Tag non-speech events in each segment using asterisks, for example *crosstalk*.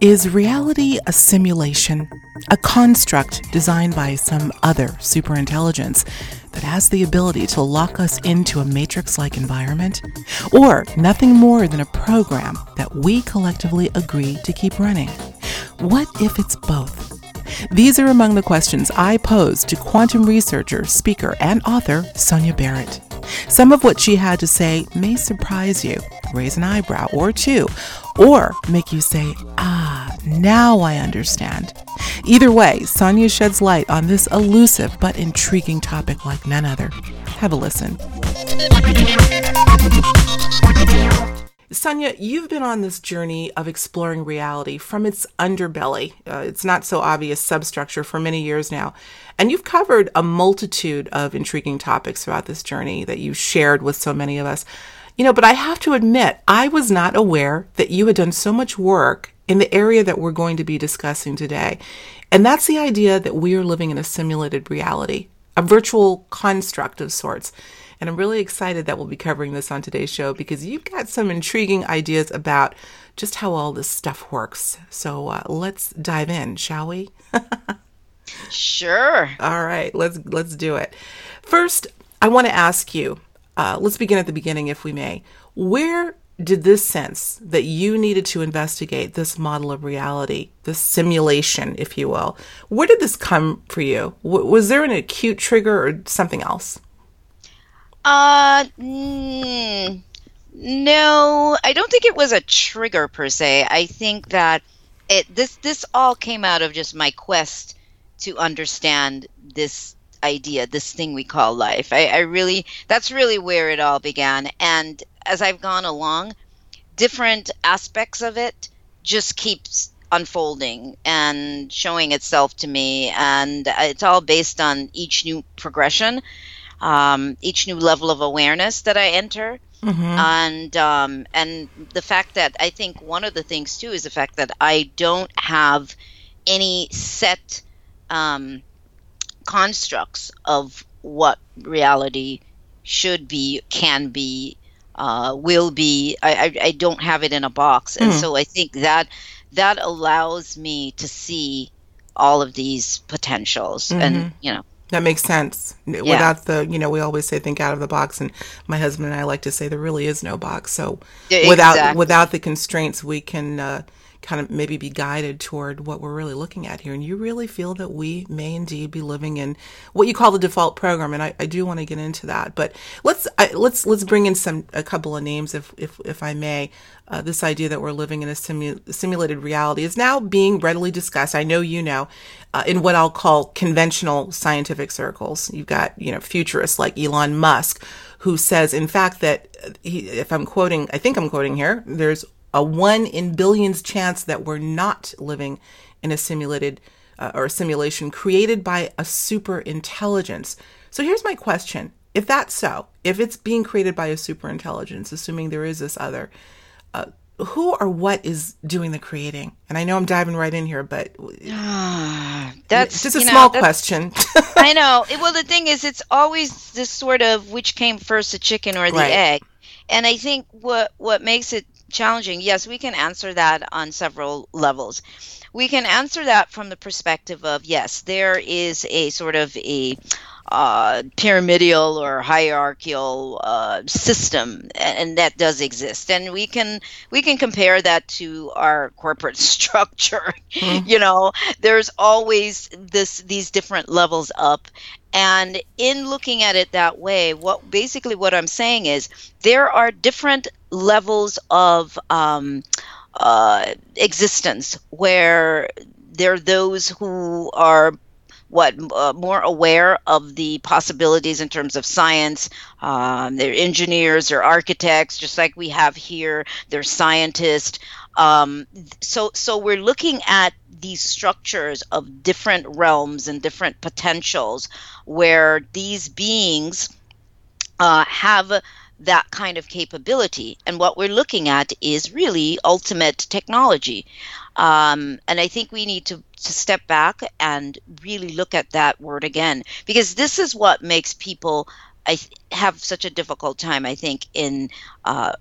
Is reality a simulation, a construct designed by some other superintelligence that has the ability to lock us into a matrix like environment? Or nothing more than a program that we collectively agree to keep running? What if it's both? These are among the questions I posed to quantum researcher, speaker, and author Sonia Barrett. Some of what she had to say may surprise you, raise an eyebrow or two, or make you say, ah, now I understand. Either way, Sonia sheds light on this elusive but intriguing topic like none other. Have a listen. Sonia, you've been on this journey of exploring reality from its underbelly, uh, it's not so obvious substructure for many years now. And you've covered a multitude of intriguing topics throughout this journey that you shared with so many of us. You know, but I have to admit, I was not aware that you had done so much work in the area that we're going to be discussing today. And that's the idea that we are living in a simulated reality, a virtual construct of sorts. And I'm really excited that we'll be covering this on today's show because you've got some intriguing ideas about just how all this stuff works. So uh, let's dive in, shall we? *laughs* sure. All right, let's let's do it. First, I want to ask you. Uh, let's begin at the beginning, if we may. Where did this sense that you needed to investigate this model of reality, this simulation, if you will, where did this come for you? W- was there an acute trigger or something else? Uh, mm, no, I don't think it was a trigger per se. I think that it this this all came out of just my quest to understand this idea, this thing we call life. I, I really that's really where it all began. And as I've gone along, different aspects of it just keeps unfolding and showing itself to me and it's all based on each new progression um, each new level of awareness that I enter. Mm-hmm. And um, and the fact that I think one of the things too is the fact that I don't have any set um, constructs of what reality should be, can be, uh, will be. I, I, I, don't have it in a box, and mm. so I think that that allows me to see all of these potentials, mm-hmm. and you know, that makes sense. Yeah. Without the, you know, we always say think out of the box, and my husband and I like to say there really is no box. So yeah, without without the constraints, we can uh, kind of maybe be guided toward what we're really looking at here. And you really feel that we may indeed be living in what you call the default program, and I, I do want to get into that. But let's I, let's let's bring in some a couple of names, if if if I may. Uh, this idea that we're living in a simu- simulated reality is now being readily discussed. I know you know uh, in what I'll call conventional scientific circles. You've got you know futurists like Elon Musk who says, in fact, that he, if I'm quoting, I think I'm quoting here, there's a one in billions chance that we're not living in a simulated uh, or a simulation created by a super intelligence. So here's my question. If that's so, if it's being created by a super intelligence, assuming there is this other, uh, who or what is doing the creating? And I know I'm diving right in here, but *sighs* that's just a small know, question. I *laughs* know. Well, the thing is, it's always this sort of which came first, the chicken or the right. egg. And I think what what makes it challenging? Yes, we can answer that on several levels. We can answer that from the perspective of yes, there is a sort of a uh, pyramidal or hierarchical uh, system, and that does exist. And we can we can compare that to our corporate *laughs* structure. Mm-hmm. You know, there's always this these different levels up, and in looking at it that way, what basically what I'm saying is there are different levels of um, uh, existence where there are those who are what uh, more aware of the possibilities in terms of science. Um, they're engineers, they're architects, just like we have here. They're scientists. Um, so, so we're looking at these structures of different realms and different potentials where these beings uh, have that kind of capability. And what we're looking at is really ultimate technology. Um, and I think we need to, to step back and really look at that word again, because this is what makes people I have such a difficult time, I think, in uh,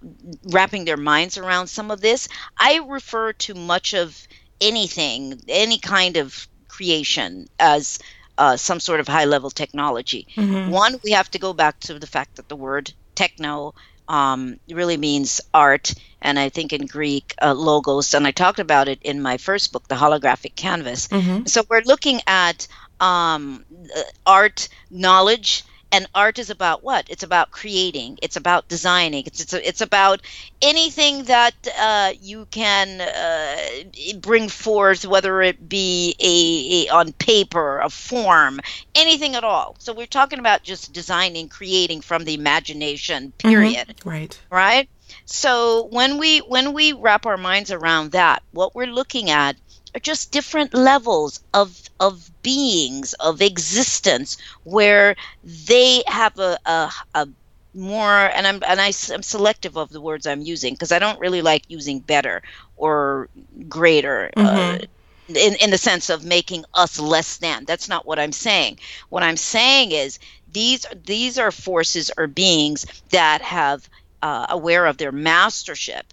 wrapping their minds around some of this. I refer to much of anything, any kind of creation as uh, some sort of high level technology. Mm-hmm. One, we have to go back to the fact that the word techno um, really means art, and I think in Greek, uh, logos. And I talked about it in my first book, The Holographic Canvas. Mm-hmm. So we're looking at um, uh, art, knowledge, and art is about what? It's about creating. It's about designing. It's it's, it's about anything that uh, you can uh, bring forth whether it be a, a, on paper a form anything at all. So we're talking about just designing creating from the imagination mm-hmm. period. Mm-hmm. right. Right? So when we when we wrap our minds around that what we're looking at just different levels of of beings of existence where they have a, a, a more and I'm and I, am selective of the words I'm using because I don't really like using better or greater uh, mm-hmm. uh, in in the sense of making us less than. That's not what I'm saying. What I'm saying is these these are forces or beings that have uh, aware of their mastership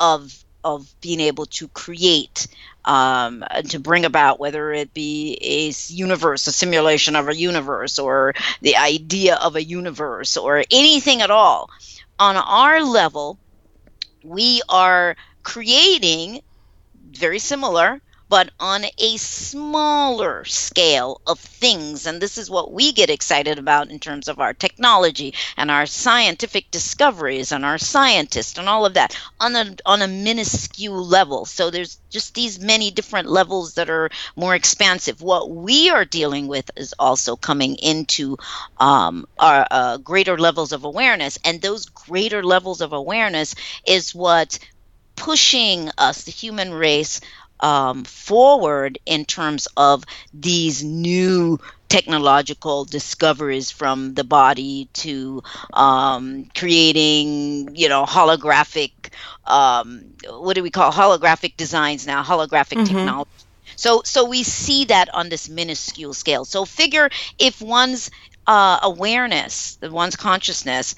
of of being able to create um, to bring about whether it be a universe a simulation of a universe or the idea of a universe or anything at all. On our level we are creating very similar but on a smaller scale of things. And this is what we get excited about in terms of our technology and our scientific discoveries and our scientists and all of that on a, on a minuscule level. So there's just these many different levels that are more expansive. What we are dealing with is also coming into um, our uh, greater levels of awareness. And those greater levels of awareness is what pushing us, the human race, um, forward in terms of these new technological discoveries from the body to um, creating, you know, holographic, um, what do we call holographic designs now, holographic mm-hmm. technology. So, so we see that on this minuscule scale. So, figure if one's uh, awareness, the one's consciousness,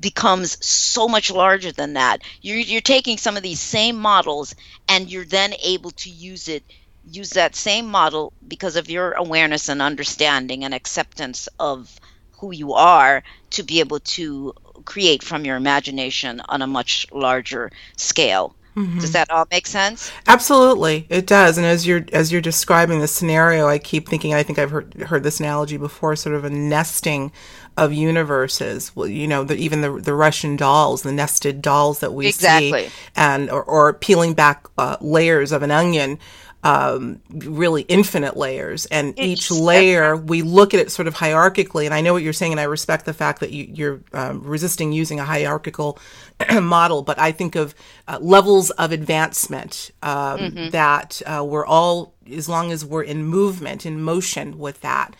becomes so much larger than that. You're, you're taking some of these same models and you're then able to use it use that same model because of your awareness and understanding and acceptance of who you are to be able to create from your imagination on a much larger scale. Mm-hmm. Does that all make sense? Absolutely, it does. And as you're as you're describing the scenario, I keep thinking. I think I've heard heard this analogy before. Sort of a nesting of universes. Well, you know, the, even the the Russian dolls, the nested dolls that we exactly. see, and or, or peeling back uh, layers of an onion um, really infinite layers, and it's, each layer we look at it sort of hierarchically. And I know what you're saying, and I respect the fact that you, are um, resisting using a hierarchical *clears throat* model. But I think of uh, levels of advancement um, mm-hmm. that uh, we're all, as long as we're in movement, in motion with that.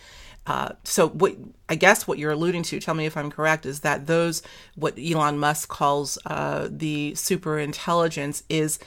Uh, so what I guess what you're alluding to, tell me if I'm correct, is that those what Elon Musk calls uh, the super intelligence is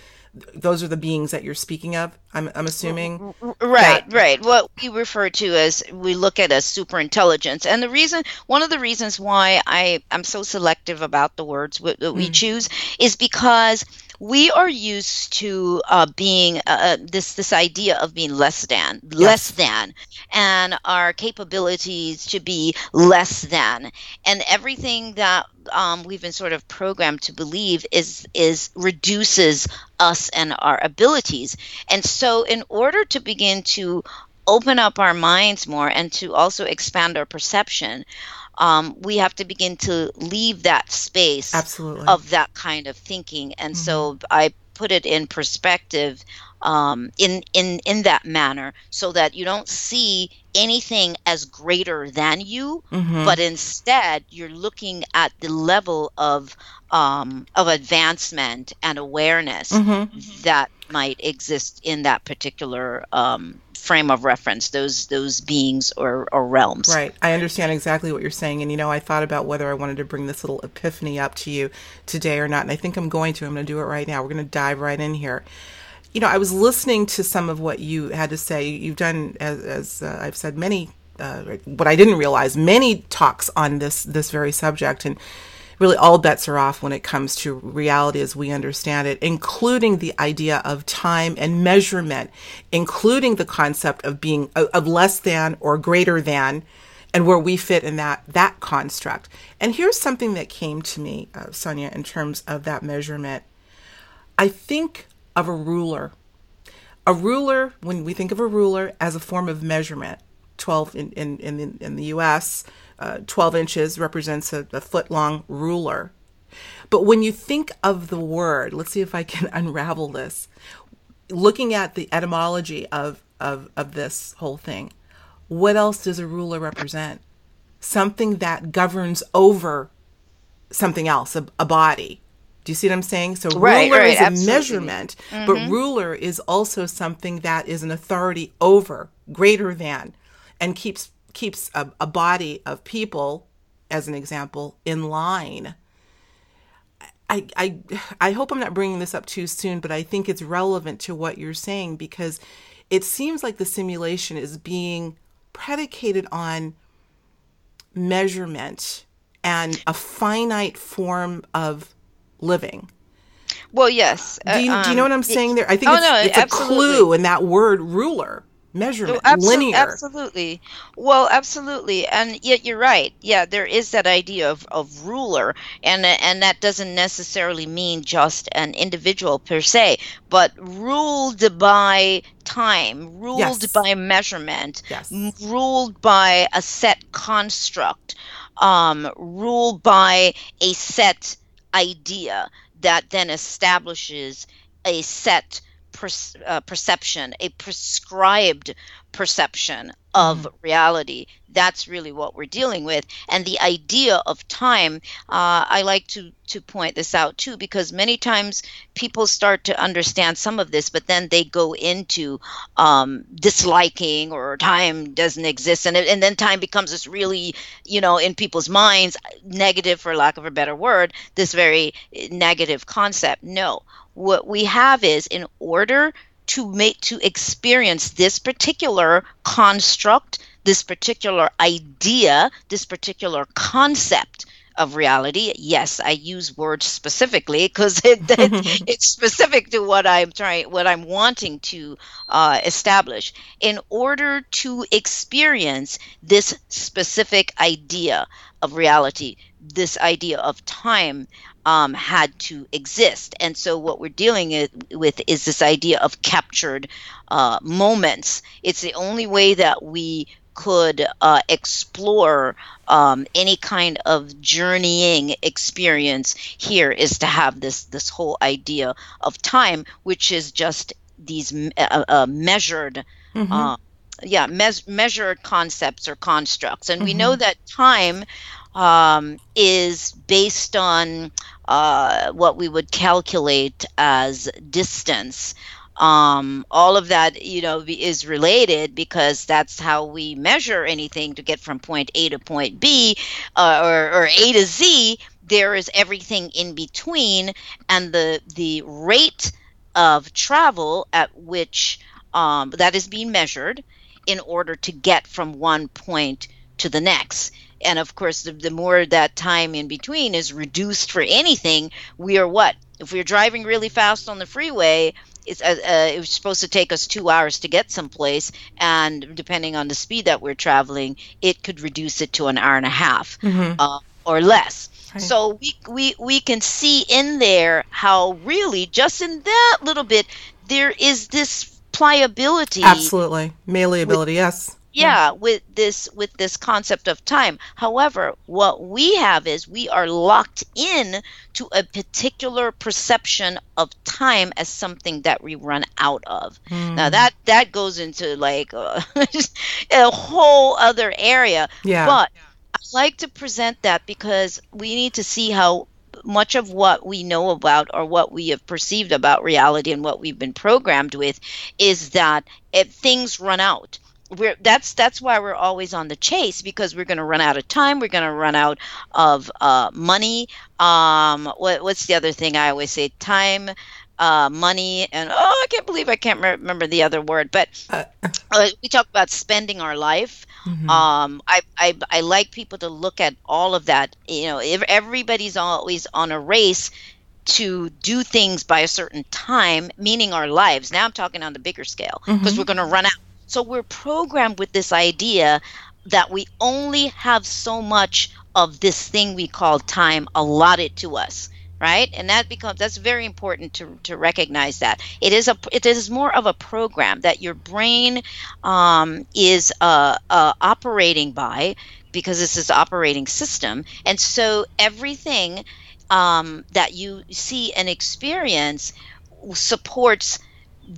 those are the beings that you're speaking of i'm, I'm assuming? Right that- right. What we refer to as we look at as super intelligence and the reason one of the reasons why i i'm so selective about the words that we mm. choose is because we are used to uh, being uh, uh, this this idea of being less than yes. less than and our capabilities to be less than and everything that um, we've been sort of programmed to believe is is reduces us and our abilities and so in order to begin to open up our minds more and to also expand our perception um, we have to begin to leave that space Absolutely. of that kind of thinking. And mm-hmm. so I put it in perspective um, in in in that manner, so that you don't see anything as greater than you, mm-hmm. but instead you're looking at the level of um, of advancement and awareness mm-hmm. that might exist in that particular um, frame of reference those those beings or, or realms. Right. I understand exactly what you're saying and you know i thought about whether i wanted to bring this little epiphany up to you today or not and i think i'm going to. I'm going to do it right now. We're going to dive right in here. You know i was listening to some of what you had to say. You've done as, as uh, i've said many uh, what i didn't realize many talks on this this very subject and really all bets are off when it comes to reality as we understand it, including the idea of time and measurement, including the concept of being of less than or greater than, and where we fit in that that construct. And here's something that came to me, uh, Sonia, in terms of that measurement. I think of a ruler. A ruler, when we think of a ruler as a form of measurement, 12 in, in, in, in the US, uh, 12 inches represents a, a foot long ruler. But when you think of the word, let's see if I can *laughs* unravel this. Looking at the etymology of, of, of this whole thing, what else does a ruler represent? Something that governs over something else, a, a body. Do you see what I'm saying? So right, ruler right, is a absolutely. measurement, mm-hmm. but ruler is also something that is an authority over, greater than, and keeps keeps a, a body of people, as an example, in line. I, I, I hope I'm not bringing this up too soon, but I think it's relevant to what you're saying because it seems like the simulation is being predicated on measurement and a finite form of living. Well, yes. Do you, um, do you know what I'm um, saying there? I think oh, it's, no, it's a clue in that word ruler measurement, oh, linear. Absolutely. Well, absolutely. And yet you're right. Yeah, there is that idea of, of ruler, and and that doesn't necessarily mean just an individual per se, but ruled by time, ruled yes. by measurement, yes. ruled by a set construct, um, ruled by a set idea that then establishes a set per, uh, perception, a prescribed perception of mm-hmm. reality. That's really what we're dealing with. And the idea of time, uh, I like to, to point this out too, because many times people start to understand some of this, but then they go into um, disliking or time doesn't exist. And, and then time becomes this really, you know, in people's minds, negative, for lack of a better word, this very negative concept. No what we have is in order to make to experience this particular construct this particular idea this particular concept of reality yes i use words specifically because *laughs* it, it, *laughs* it's specific to what i'm trying what i'm wanting to uh, establish. In order to experience this specific idea of reality this idea of time um, had to exist. And so, what we're dealing with is this idea of captured uh, moments. It's the only way that we could uh, explore um, any kind of journeying experience here is to have this this whole idea of time, which is just these uh, uh, measured. Mm-hmm. Uh, yeah, mes- measured concepts or constructs. And mm-hmm. we know that time um, is based on uh, what we would calculate as distance. Um, all of that, you know, is related because that's how we measure anything to get from point A to point B uh, or, or A to Z. There is everything in between, and the the rate of travel at which um, that is being measured in order to get from one point to the next and of course the, the more that time in between is reduced for anything we are what if we're driving really fast on the freeway it's, uh, uh, it's supposed to take us two hours to get someplace and depending on the speed that we're traveling it could reduce it to an hour and a half mm-hmm. uh, or less Right. So we, we we can see in there how really just in that little bit there is this pliability. Absolutely, malleability. With, yes yeah. With this with this concept of time. However what we have is we are locked in to a particular perception of time as something that we run out of. Mm. now that that goes into like uh, *laughs* a whole other area. Yeah. But i like to present that because we need to see how much of what we know about or what we have perceived about reality and what we've been programmed with is that if things run out we're that's that's why we're always on the chase because we're going to run out of time we're going to run out of uh, money um, what, what's the other thing i always say time uh, money and oh i can't believe i can't remember the other word but uh, uh we talk about spending our life Mm-hmm. Um, I, I I like people to look at all of that. You know, if everybody's always on a race to do things by a certain time, meaning our lives. Now I'm talking on the bigger scale because mm-hmm. we're going to run out. So we're programmed with this idea that we only have so much of this thing we call time allotted to us right? And that becomes that's very important to, to recognize that. It is a it is more of a program that your brain um, is uh, uh, operating by because this is operating system. And so everything um, that you see and experience supports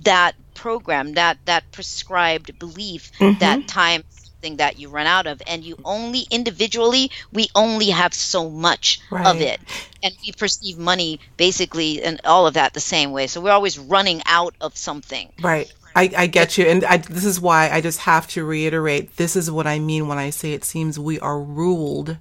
that program that that prescribed belief mm-hmm. that time something that you run out of and you only individually we only have so much right. of it and we perceive money basically and all of that the same way so we're always running out of something right I, I get you. And I, this is why I just have to reiterate this is what I mean when I say it seems we are ruled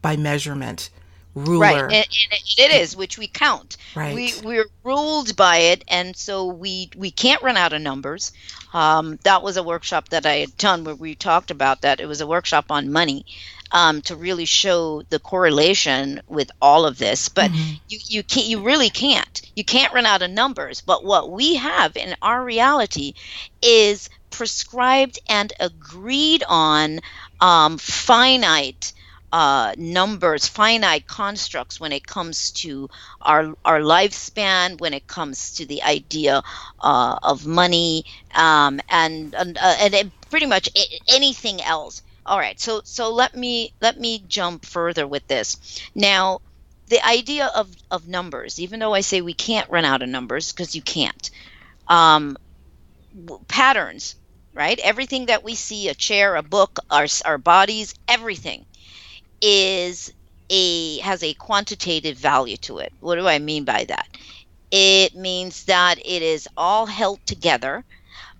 by measurement ruler. Right, and, and it is, which we count. Right. We we're ruled by it, and so we we can't run out of numbers. Um, that was a workshop that I had done where we talked about that. It was a workshop on money. Um, to really show the correlation with all of this, but mm-hmm. you you can't you really can't you can't run out of numbers. But what we have in our reality is prescribed and agreed on um, finite uh, numbers, finite constructs when it comes to our our lifespan, when it comes to the idea uh, of money, um, and and, uh, and pretty much anything else. All right, so so let me let me jump further with this. Now, the idea of of numbers, even though I say we can't run out of numbers because you can't, um, patterns, right? Everything that we see, a chair, a book, our our bodies, everything is a has a quantitative value to it. What do I mean by that? It means that it is all held together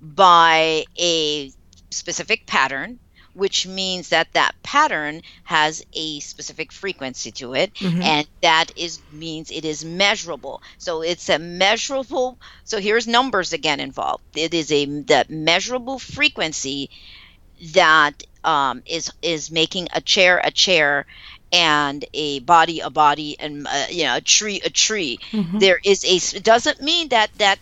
by a specific pattern which means that that pattern has a specific frequency to it mm-hmm. and that is means it is measurable so it's a measurable so here's numbers again involved it is a that measurable frequency that um, is is making a chair a chair and a body a body and uh, you know a tree a tree. Mm-hmm. there is a it doesn't mean that that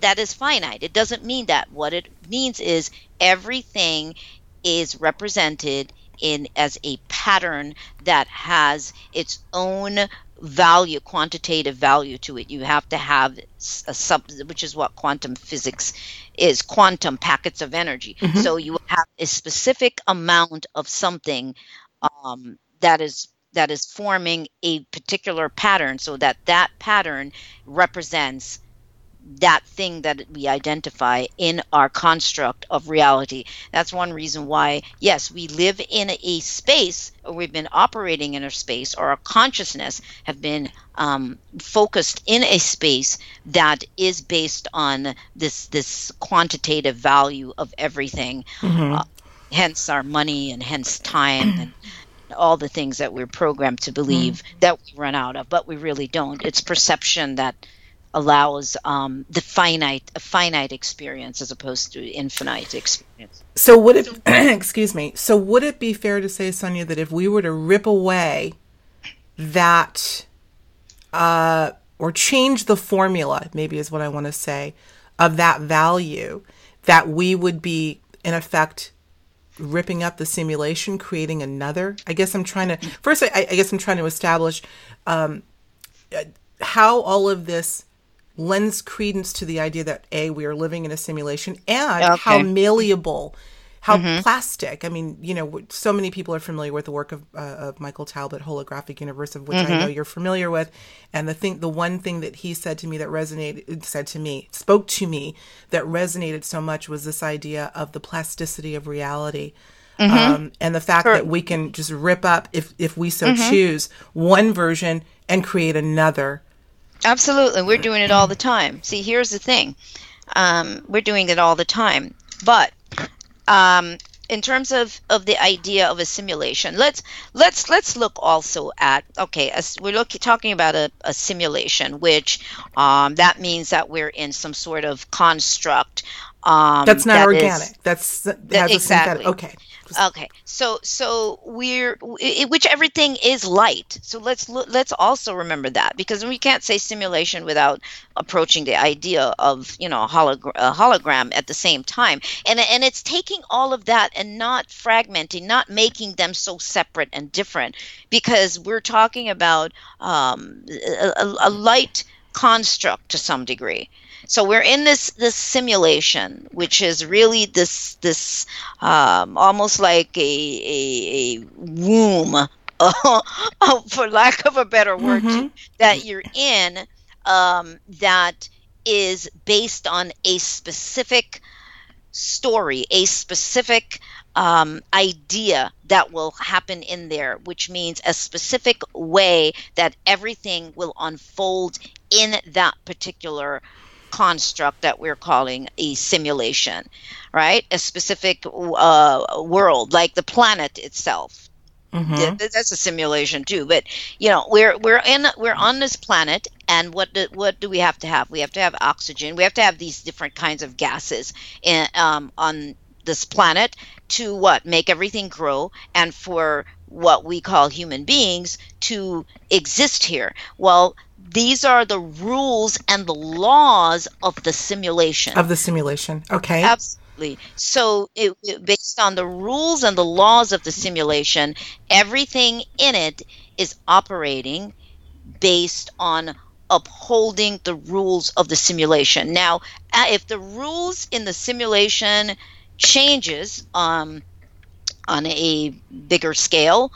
that is finite. It doesn't mean that. What it means is everything is represented in as a pattern that has its own value quantitative value to it you have to have a sub which is what quantum physics is quantum packets of energy. Mm-hmm. So you have a specific amount of something um, that is that is forming a particular pattern, so that that pattern represents that thing that we identify in our construct of reality. That's one reason why, yes, we live in a space, or we've been operating in a space, or our consciousness have been um, focused in a space that is based on this this quantitative value of everything. Mm-hmm. Uh, hence our money, and hence time, and all the things that we're programmed to believe mm-hmm. that we run out of, but we really don't. It's perception that allows um, the finite a finite experience as opposed to infinite experience. So would it *clears throat* excuse me? So would it be fair to say, Sonia, that if we were to rip away that uh, or change the formula, maybe is what I want to say, of that value, that we would be in effect ripping up the simulation, creating another. I guess I'm trying to first. I, I guess I'm trying to establish um, how all of this lends credence to the idea that a we are living in a simulation and okay. how malleable how mm-hmm. plastic i mean you know so many people are familiar with the work of, uh, of michael talbot holographic universe of which mm-hmm. i know you're familiar with and the thing the one thing that he said to me that resonated said to me spoke to me that resonated so much was this idea of the plasticity of reality mm-hmm. um, and the fact that we can just rip up if if we so mm-hmm. choose one version and create another Absolutely. We're doing it all the time. See, here's the thing um, we're doing it all the time. But um, in terms of, of the idea of a simulation, let's let's let's look also at okay, as we're looking talking about a, a simulation, which um, that means that we're in some sort of construct Um, that's not that organic. Is, that's that has exactly. a synthetic. Okay. Okay, so so we're which everything is light. So let's let's also remember that because we can't say simulation without approaching the idea of you know a, holog- a hologram at the same time. And and it's taking all of that and not fragmenting, not making them so separate and different, because we're talking about um, a, a light construct to some degree. So we're in this this simulation, which is really this this um, almost like a a, a womb, *laughs* for lack of a better word, mm-hmm. that you're in um, that is based on a specific story, a specific um, idea that will happen in there, which means a specific way that everything will unfold in that particular construct that we're calling a simulation, right? A specific uh, world, like the planet itself. Mm-hmm. That's a simulation too, but you know we're we're in we're on this planet, and what do, what do we have to have? We have to have oxygen. We have to have these different kinds of gases in, um, on this planet to what make everything grow, and for what we call human beings to exist here. Well, these are the rules and the laws of the simulation. Of the simulation. Okay. Absolutely. So, it, it, based on the rules and the laws of the simulation, everything in it is operating based on upholding the rules of the simulation. Now, uh, if the rules in the simulation changes um, on a bigger scale,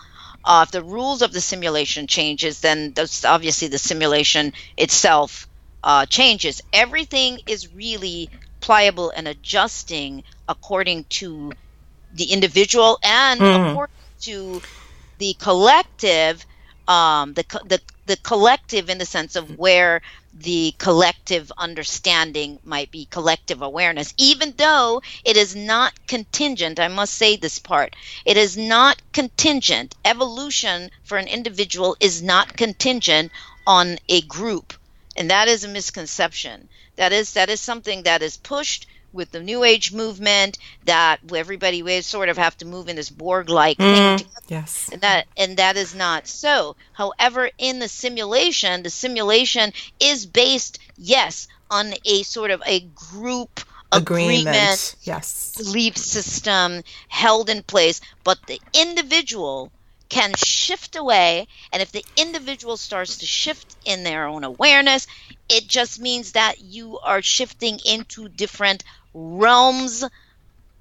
uh, if the rules of the simulation changes, then obviously the simulation itself uh, changes. Everything is really pliable and adjusting according to the individual and mm. according to the collective, um, the, the the collective in the sense of where the collective understanding might be collective awareness, even though it is not contingent. I must say this part it is not contingent. Evolution for an individual is not contingent on a group. And that is a misconception. That is that is something that is pushed with the New Age movement that everybody we sort of have to move in this Borg-like mm, thing. Yes, and that and that is not so. However, in the simulation, the simulation is based, yes, on a sort of a group agreement, agreement yes, belief system held in place, but the individual can shift away and if the individual starts to shift in their own awareness it just means that you are shifting into different realms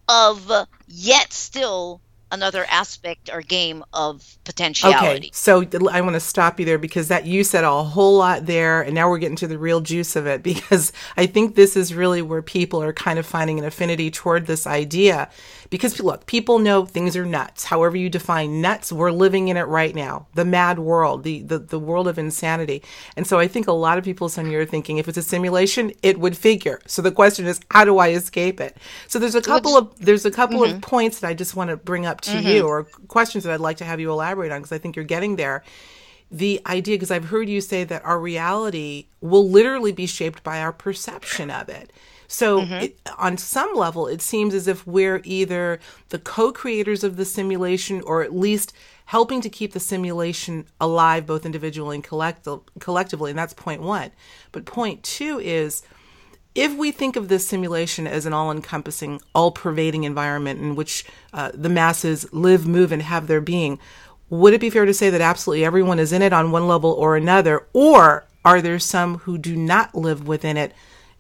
of yet still another aspect or game of potentiality. Okay, so I want to stop you there because that you said a whole lot there, and now we're getting to the real juice of it *laughs* because I think this is really where people are kind of finding an affinity toward this idea because look, people know things are nuts. However you define nuts, we're living in it right now. The mad world, the the, the world of insanity. And so I think a lot of people here are thinking if it's a simulation, it would figure. So the question is, how do I escape it? So there's a couple of there's a couple mm-hmm. of points that I just want to bring up to mm-hmm. you or questions that I'd like to have you elaborate on because I think you're getting there the idea because I've heard you say that our reality will literally be shaped by our perception of it. So, mm-hmm. it, on some level, it seems as if we're either the co creators of the simulation or at least helping to keep the simulation alive, both individually and collect- collectively. And that's point one. But point two is if we think of this simulation as an all encompassing, all pervading environment in which uh, the masses live, move, and have their being, would it be fair to say that absolutely everyone is in it on one level or another? Or are there some who do not live within it?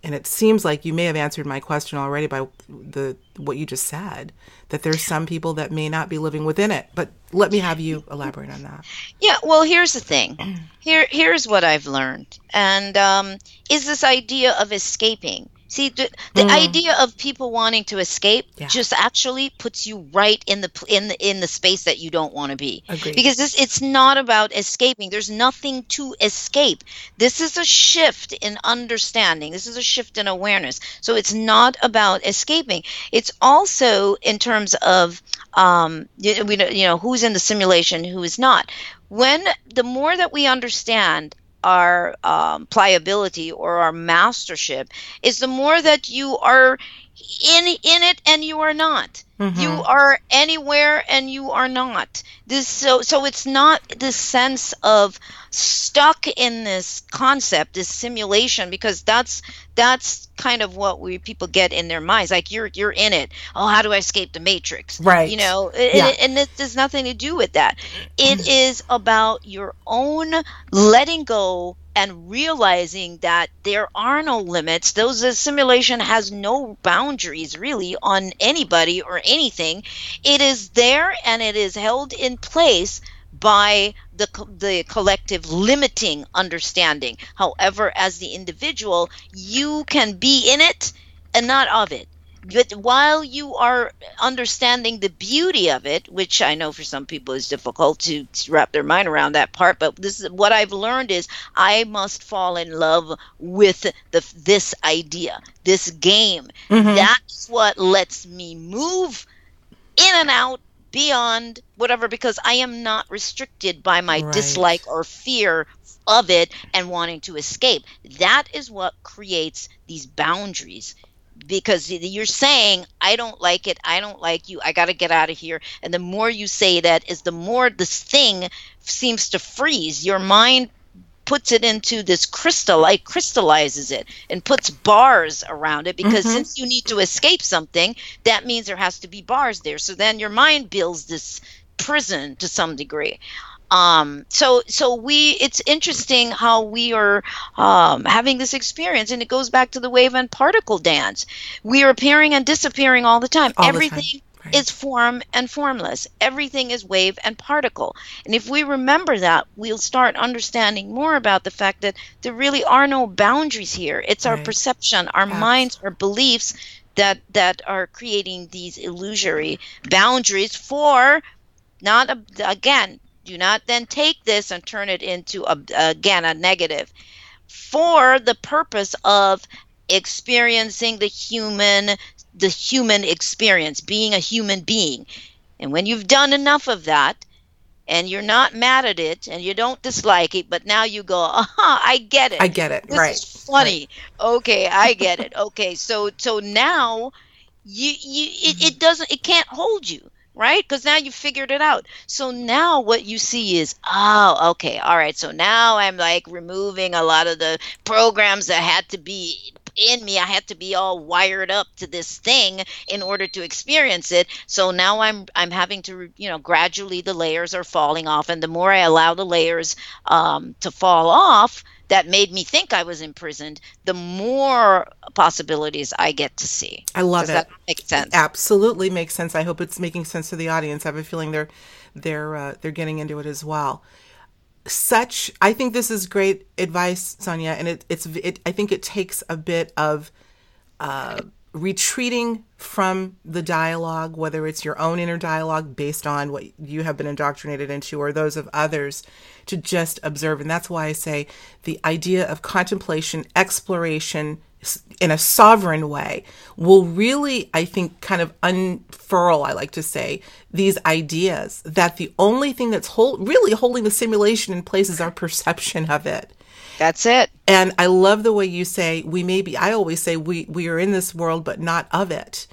And it seems like you may have answered my question already by the what you just said that there's some people that may not be living within it but let me have you elaborate on that. Yeah well here's the thing. *clears throat* Here here's what i've learned and um, is this idea of escaping See, the, the mm. idea of people wanting to escape yeah. just actually puts you right in the in the in the space that you don't want to be. Agreed. Because this it's not about escaping. There's nothing to escape. This is a shift in understanding. This is a shift in awareness. So it's not about escaping. It's also in terms of um, we you know who's in the simulation, who is not. When the more that we understand our um, pliability or our mastership is the more that you are in in it and you are not. Mm-hmm. you are anywhere and you are not. This so so it's not this sense of stuck in this concept this simulation because that's that's kind of what we people get in their minds. Like you're you're in it. Oh how do i escape the matrix? Right. You know yeah. and, and it has nothing to do with that. It is about your own letting go and realizing that there are no limits those the simulation has no boundaries really on anybody or anything. It is there and it is held in place by the, the collective limiting understanding. However as the individual you can be in it and not of it but while you are understanding the beauty of it, which I know for some people is difficult to, wrap their mind around that part, but this is what I've learned is I must fall in love with the this idea, this game. Mm-hmm. That's what lets me move in and out beyond whatever because I am not restricted by my right. dislike or fear of it and wanting to escape. That is what creates these boundaries because you're saying i don't like it. I don't like you. I got to get out of here. And the more you say that is the more this thing seems to freeze. Your mind puts it into this crystal like crystallizes it and puts bars around it because mm-hmm. since you need to escape something that means there has to be bars there. So then your mind builds this prison to some degree um, so so we it's interesting how we are um, having this experience and it goes back to the wave and particle dance we are appearing and disappearing all the time all everything the time. Right. is form and formless everything is wave and particle and if we remember that we'll start understanding more about the fact that there really are no boundaries here it's right. our perception our minds our beliefs that that are creating these illusory boundaries for not a, again do not then take this and turn it into, a, again, a negative. For the purpose of experiencing the human the human experience being a human being. And when you've done enough of that and you're not mad at it and you don't dislike it but now you go aha i get it. I get it. This right. funny. Right. okay i get it. *laughs* Okay so so now you you it, it doesn't it can't hold you right? Because now you figured it out. So now what you see is, oh, okay, all right. So now I'm like removing a lot of the programs that had to be in me. I had to be all wired up to this thing in order to experience it. So now I'm I'm having to you know gradually the layers are falling off, and the more I allow the layers um, to fall off, that made me think I was imprisoned, the more possibilities I get to see. I love Does it. That make sense. It absolutely makes sense. I hope it's making sense to the audience. I have a feeling they're they're uh, they're getting into it as well. Such, I think this is great advice, Sonia, and it, it's it. I think it takes a bit of uh, retreating from the dialogue, whether it's your own inner dialogue based on what you have been indoctrinated into or those of others, to just observe. And that's why I say the idea of contemplation, exploration in a sovereign way will really, I think, kind of unfurl, I like to say, these ideas that the only thing that's hold, really holding the simulation in place is our perception of it. That's it. And I love the way you say we may be I always say we we are in this world but not of it.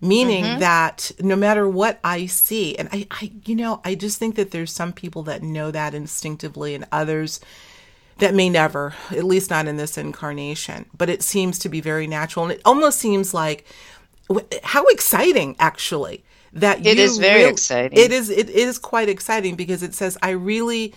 Meaning mm-hmm. that no matter what I see, and I, I you know, I just think that there's some people that know that instinctively and others that may never, at least not in this incarnation. But it seems to be very natural. And it almost seems like how exciting actually that it is very really, exciting. It is it is quite exciting because it says I really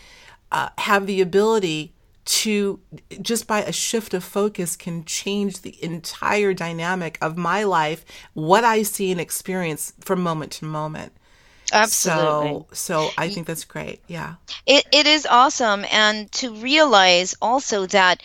uh, have the ability to just by a shift of focus can change the entire dynamic of my life, what I see and experience from moment to moment. Absolutely. So, so I think that's great. Yeah. It, it is awesome. And to realize also that,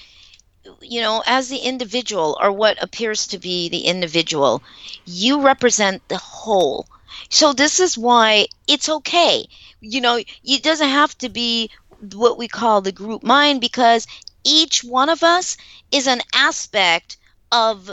you know, as the individual or what appears to be the individual, you represent the whole. So this is why it's okay. You know, it doesn't have to be what we call the group mind because each one of us is an aspect of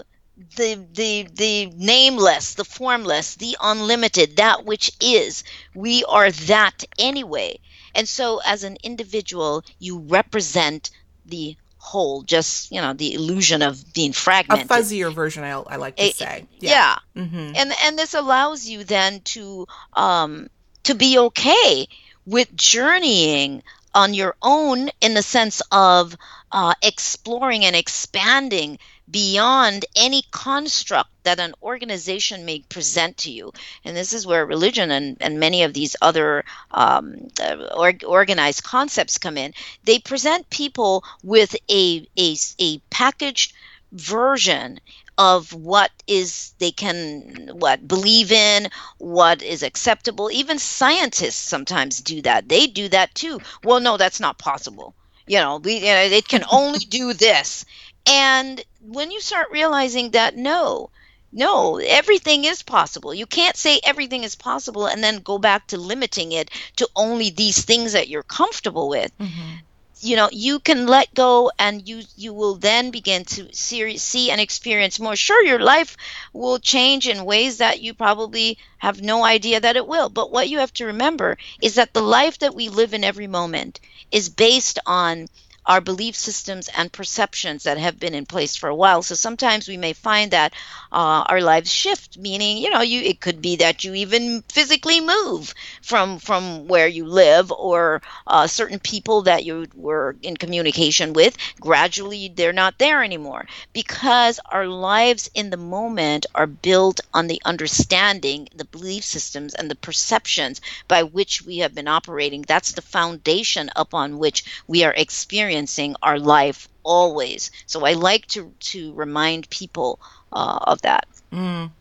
the the the nameless the formless the unlimited that which is we are that anyway and so as an individual you represent the whole, just you know the illusion of being fragmented. A fuzzier version, I, I like to say. Yeah, yeah. Mm-hmm. and and this allows you then to um, to be okay with journeying on your own in the sense of uh, exploring and expanding beyond any construct that an organization may present to you. And this is where religion and, and many of these other um, uh, or, organized concepts come in. They present people with a, a, a packaged version of what is they can what believe in what is acceptable. Even scientists sometimes do that. They do that too. Well no that's not possible. You know we you know, it can only do this. And when you start realizing that no, no, everything is possible. You can't say everything is possible and then go back to limiting it to only these things that you're comfortable with. Mm-hmm. You know, you can let go and you you will then begin to see, see and experience more. Sure, your life will change in ways that you probably have no idea that it will. But what you have to remember is that the life that we live in every moment is based on our belief systems and perceptions that have been in place for a while. So sometimes we may find that uh, our lives shift, meaning you know you it could be that you even physically move from from where you live, or uh, certain people that you were in communication with gradually they're not there anymore because our lives in the moment are built on the understanding, the belief systems, and the perceptions by which we have been operating. That's the foundation upon which we are experiencing experiencing our life always. So I like to to remind people uh, of that. Mm,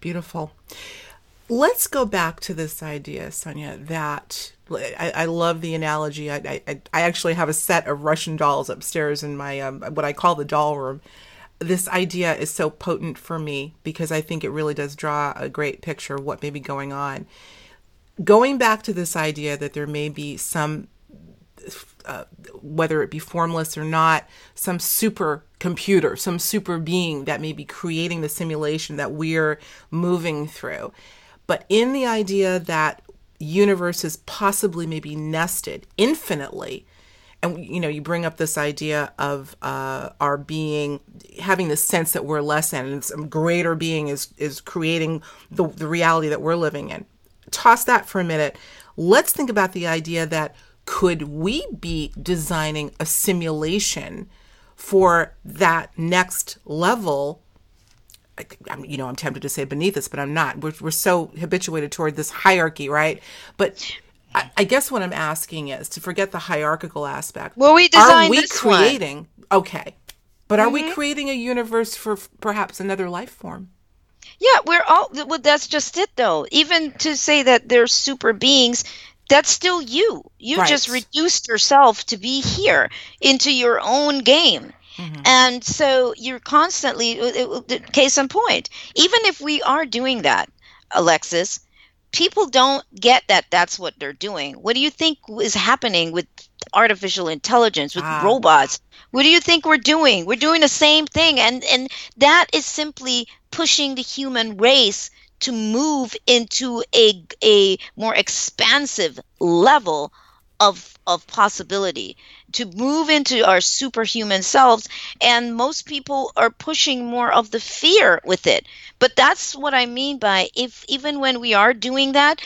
beautiful. Let's go back to this idea, Sonia, that I, I love the analogy. I, I, I, actually have a set of Russian dolls upstairs in my um, what I call the doll room. This idea is so potent for me because I think it really does draw a great picture of what may be going on. Going back to this idea that there may be some uh, whether it be formless or not, some super computer, some super being that may be creating the simulation that we're moving through. But in the idea that universes possibly may be nested infinitely, and you know, you bring up this idea of uh, our being having the sense that we're less and some greater being is is creating the, the reality that we're living in. Toss that for a minute. Let's think about the idea that could we be designing a simulation for that next level? I'm, you know, I'm tempted to say beneath us, but I'm not. We're, we're so habituated toward this hierarchy, right? But I, I, guess what I'm asking is to forget the hierarchical aspect. Well, we designed are we this creating? One. Okay, but are mm-hmm. we creating a universe for perhaps another life form? Yeah, we're all. Well, that's just it, though. Even to say that they're super beings, that's still you. You right. just reduced yourself to be here into your own game. Mm-hmm. And so you're constantly, uh, uh, case in point, even if we are doing that, Alexis, people don't get that that's what they're doing. What do you think is happening with artificial intelligence, with ah. robots? What do you think we're doing? We're doing the same thing. And, and that is simply pushing the human race to move into a, a more expansive level of, of possibility, to move into our superhuman selves. And most people are pushing more of the fear with it. But that's what I mean by if even when we are doing that,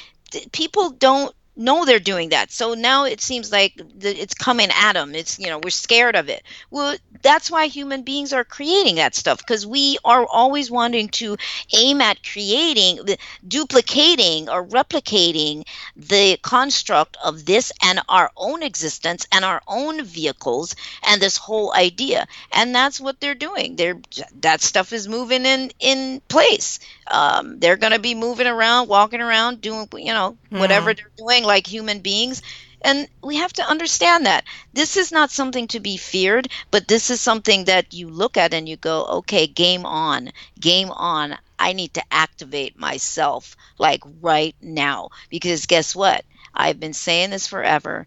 people don't know they're doing that. So now it seems like it's coming at them. It's, you know, we're scared of it. Well, that's why human beings are creating that stuff because we are always wanting to aim at creating, duplicating, or replicating the construct of this and our own existence and our own vehicles and this whole idea. And that's what they're doing. They're that stuff is moving in in place. Um, they're going to be moving around, walking around, doing you know whatever mm. they're doing like human beings. And we have to understand that this is not something to be feared, but this is something that you look at and you go, okay, game on, game on. I need to activate myself like right now. Because guess what? I've been saying this forever.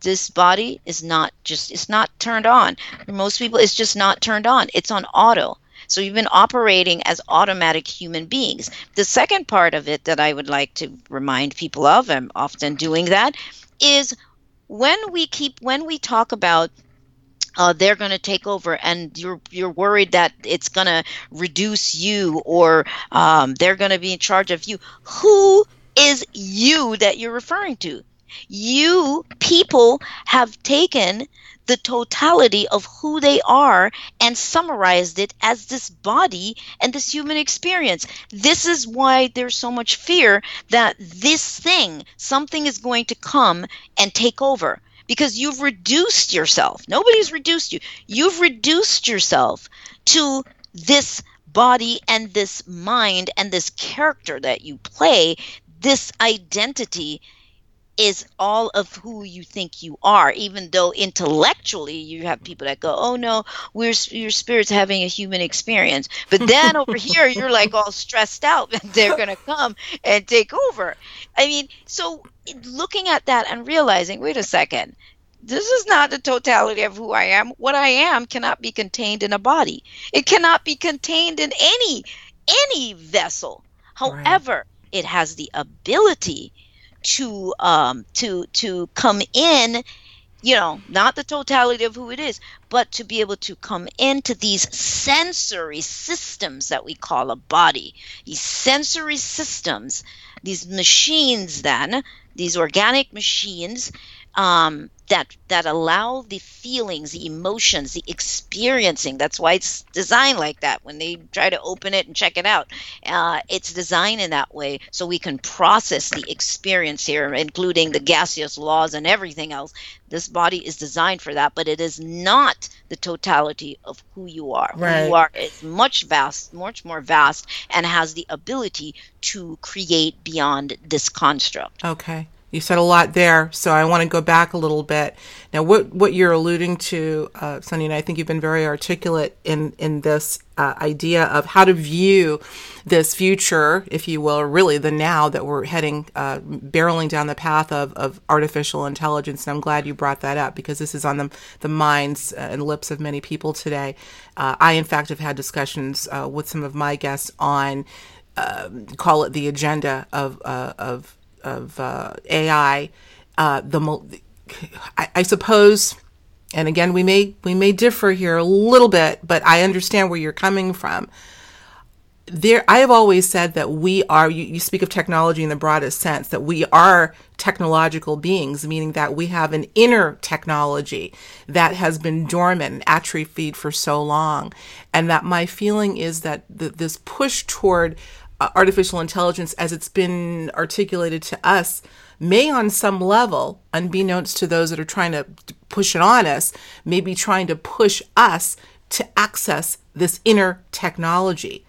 This body is not just, it's not turned on. For most people, it's just not turned on. It's on auto. So you've been operating as automatic human beings. The second part of it that I would like to remind people of, I'm often doing that, is when we keep when we talk about uh, they're going to take over and you're you're worried that it's going to reduce you or um, they're going to be in charge of you who is you that you're referring to you people have taken the totality of who they are and summarized it as this body and this human experience. This is why there's so much fear that this thing, something is going to come and take over because you've reduced yourself. Nobody's reduced you. You've reduced yourself to this body and this mind and this character that you play, this identity is all of who you think you are, even though intellectually you have people that go, "Oh no, we're your spirit's having a human experience," but then over *laughs* here you're like all stressed out *laughs* that they're gonna come and take over. I mean, so looking at that and realizing, wait a second, this is not the totality of who I am. What I am cannot be contained in a body. It cannot be contained in any any vessel. However, right. it has the ability to um, to to come in you know not the totality of who it is but to be able to come into these sensory systems that we call a body. These sensory systems these machines then these organic machines um, that that allow the feelings, the emotions, the experiencing. That's why it's designed like that. When they try to open it and check it out, uh, it's designed in that way so we can process the experience here, including the gaseous laws and everything else. This body is designed for that, but it is not the totality of who you are. Right. Who you are is much vast, much more vast, and has the ability to create beyond this construct. Okay. You said a lot there, so I want to go back a little bit. Now, what what you're alluding to, uh, and I think you've been very articulate in in this uh, idea of how to view this future, if you will, really the now that we're heading, uh, barreling down the path of, of artificial intelligence. And I'm glad you brought that up because this is on the the minds uh, and lips of many people today. Uh, I, in fact, have had discussions uh, with some of my guests on. Um, call it the agenda of of of uh, AI, uh, the I, I, suppose, and again we may we may differ here a little bit, but I understand where you're coming from. There, I have always said that we are. You, you speak of technology in the broadest sense that we are technological beings, meaning that we have an inner technology that has been dormant and atrophied for so long, and that my feeling is that the, this push toward artificial intelligence as it's been articulated to us may on some level unbeknownst to those that are trying to push it on us may be trying to push us to access this inner technology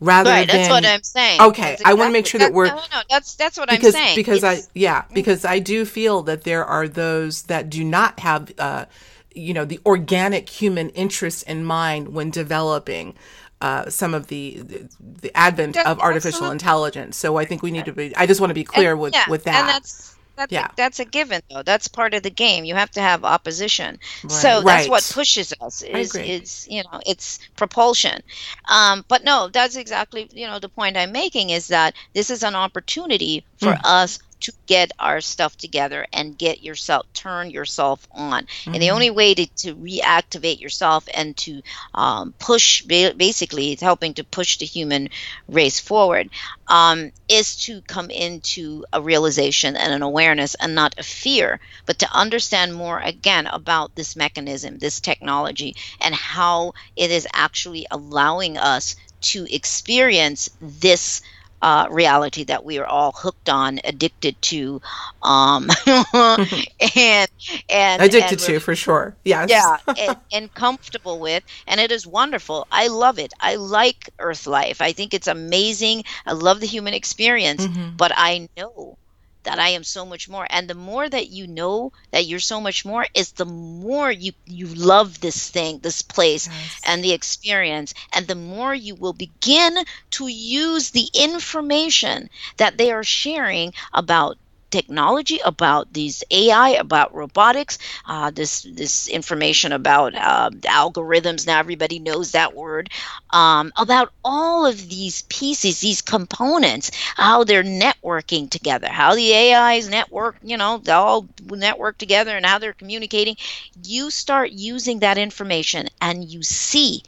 rather right, than that's what I'm saying. Okay, exactly, I want to make sure that, that we're no, no, that's that's what because, I'm saying. Because it's, I yeah, because I do feel that there are those that do not have uh, you know the organic human interest in mind when developing uh, some of the the advent of artificial absolutely. intelligence. So I think we need to be. I just want to be clear and, with yeah, with that. And that's that's yeah. a, that's a given though. That's part of the game. You have to have opposition. Right. So that's right. what pushes us. Is is you know it's propulsion. Um, but no, that's exactly you know the point I'm making is that this is an opportunity for mm. us to get our stuff together and get yourself turn yourself on mm-hmm. and the mm-hmm. only way to, to reactivate yourself and to um, push basically it's helping to push the human race forward um, is to come into a realization and an awareness and not a fear but to understand more again about this mechanism this technology and how it is actually allowing us to experience this uh, reality that we are all hooked on, addicted to, um, *laughs* *laughs* and and addicted and to for sure. Yes. Yeah, *laughs* and, and, comfortable with, and it is wonderful. I love it. I like Earth life. I think it's amazing. I love the human experience, mm-hmm. but I know that I am so much more. And the more that you know that you're so much more is the more you you love this thing, this place yes. and the experience and the more you will begin to use the information that they are sharing about technology, about these AI, about robotics, uh, this this information about uh, algorithms. Now everybody knows that word. Um, about all of these pieces, these components, how they're networking together, how the AIs network, you know, they all network together, and how they're communicating. You start using that information, and you see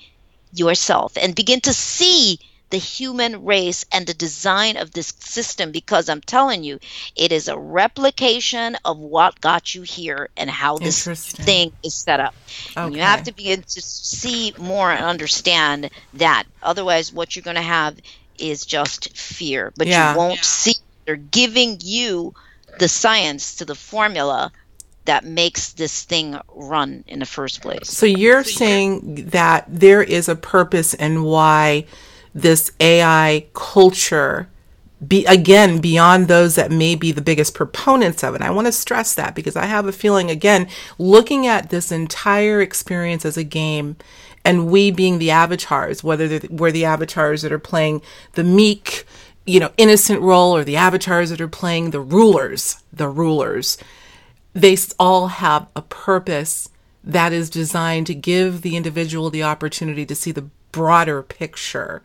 yourself, and begin to see the human race and the design of this system because I'm telling you, it is a replication of what got you here and how this thing is set up. Okay. you have to begin to see more and understand that. Otherwise, what you're going to have is just fear, but yeah. you won't yeah. see. They're giving you the science to the formula that makes this thing run in the first place. So you're saying that there is a purpose and why this AI culture be again beyond those that may be the biggest proponents of it. I want to stress that because I have a feeling again looking at this entire experience as a game and we being the avatars, whether we're the avatars that are playing the meek, you know, innocent role or the avatars that are playing the rulers, the rulers, they all have a purpose that is designed to give the individual the opportunity to see the broader picture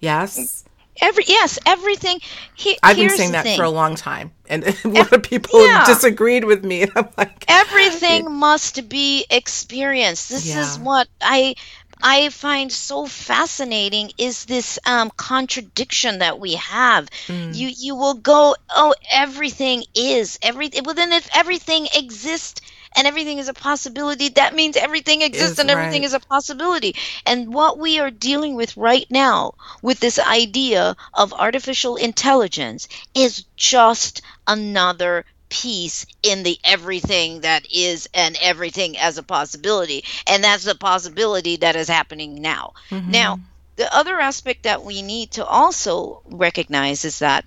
Yes. Every yes, everything. He, I've been saying that thing. for a long time, and *laughs* a lot of people yeah. disagreed with me. *laughs* And I'm like, everything yeah. must be experienced. This yeah. is what I I find so fascinating is this um, contradiction that we have. Mm. You you will go, oh, everything is everything. Well, then if everything exists and everything is a possibility, that means everything exists is and everything right. is a possibility. And what we are dealing with right now with this idea of artificial intelligence is just another piece in the everything that is and everything as a possibility. And that's the possibility that is happening now. Mm-hmm. Now, the other aspect that we need to also recognize is that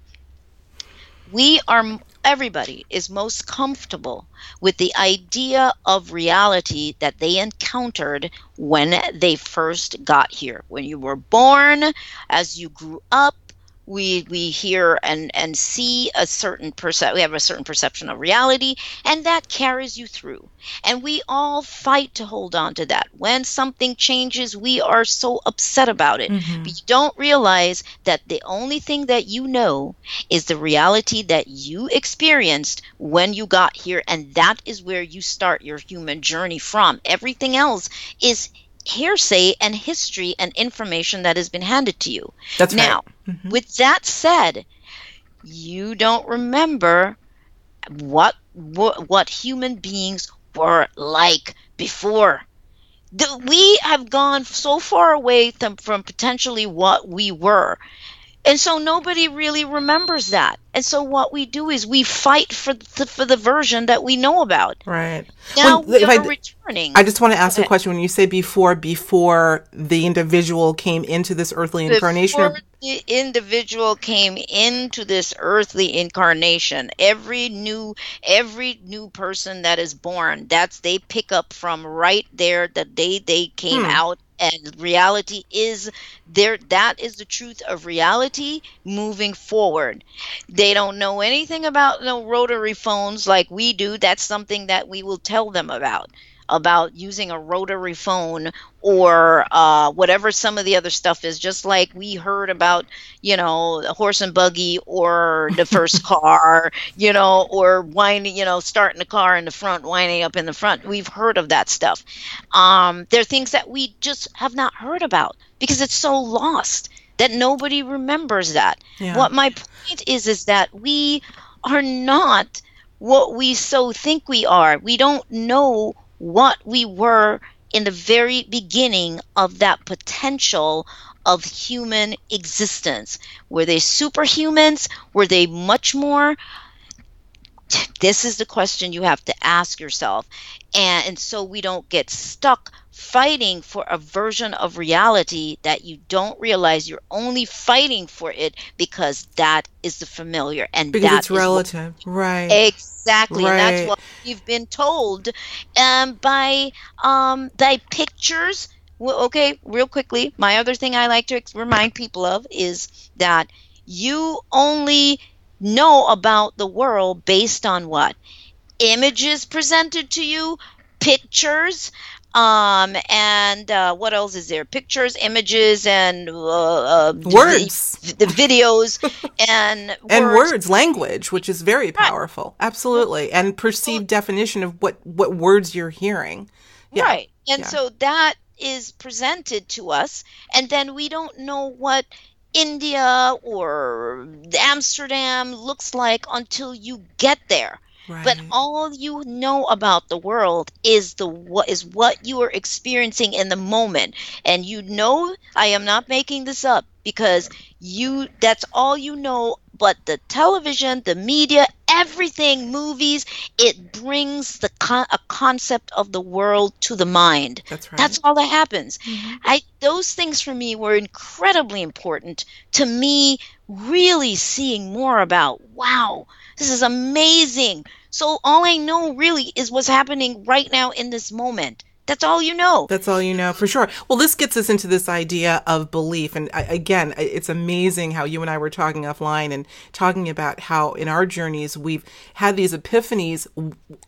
we are everybody is most comfortable with the idea of reality that they encountered when they first got here. When you were born, as you grew up, we we hear and and see a certain percep we have a certain perception of reality and that carries you through. And we all fight to hold on to that. When something changes we are so upset about it. Mm-hmm. but you don't realize that the only thing that you know is the reality that you experienced when you got here and that is where you start your human journey from. Everything else is hearsay and history and information that has been handed to you. That's now, right. mm-hmm. with that said, you don't remember what, what what human beings were like before. The, we have gone so far away from, from potentially what we were. And so nobody really remembers that. And so what we do is we fight for the, for the version that we know about. Right. Now well, we are I, returning. I just want to ask a question. When you say before, before the individual came into this earthly incarnation. before incarnation, the individual came into this earthly incarnation, every new every new person that is born, that's they pick up from right there the day they came hmm. out and reality is there that is the truth of reality moving forward. They don't know anything about no rotary phones like we do. That's something that we will tell them about about using a rotary phone or uh, whatever some of the other stuff is, just like we heard about, you know, a horse and buggy or the first *laughs* car, you know, or winding, you know, starting the car in the front, winding up in the front. We've heard of that stuff. Um, there are things that we just have not heard about because it's so lost that nobody remembers that. Yeah. What my point is, is that we are not what we so think we are. We don't know what we were in the very beginning of that potential of human existence. Were they superhumans? Were they much more? This is the question you have to ask yourself. And, and so we don't get stuck fighting for a version of reality that you don't realize you're only fighting for it because that is the familiar and because it's relative what, right exactly right. and that's what you've been told um, by um, by pictures well, okay real quickly my other thing i like to remind people of is that you only know about the world based on what? Images presented to you, pictures, um, and uh, what else is there? Pictures, images, and uh, uh, words, the, the videos, *laughs* and and words. words. language, which is very powerful, right. absolutely, and perceived definition of what what words you're hearing. Yeah. Right, and yeah. so that is presented to us, and then we don't know what India or Amsterdam looks like until you get there. Right. But all you know about the world is the what is what you are experiencing in the moment. And you know I am not making this up because you that's all you know but the television, the media, everything, movies, it brings the con- a concept of the world to the mind. That's right. That's all that happens. Mm-hmm. I those things for me were incredibly important to me really seeing more about wow, this is amazing. So all I know really is what's happening right now in this moment. That's all you know. That's all you know for sure. Well, this gets us into this idea of belief. And again, it's amazing how you and I were talking offline and talking about how in our journeys we've had these epiphanies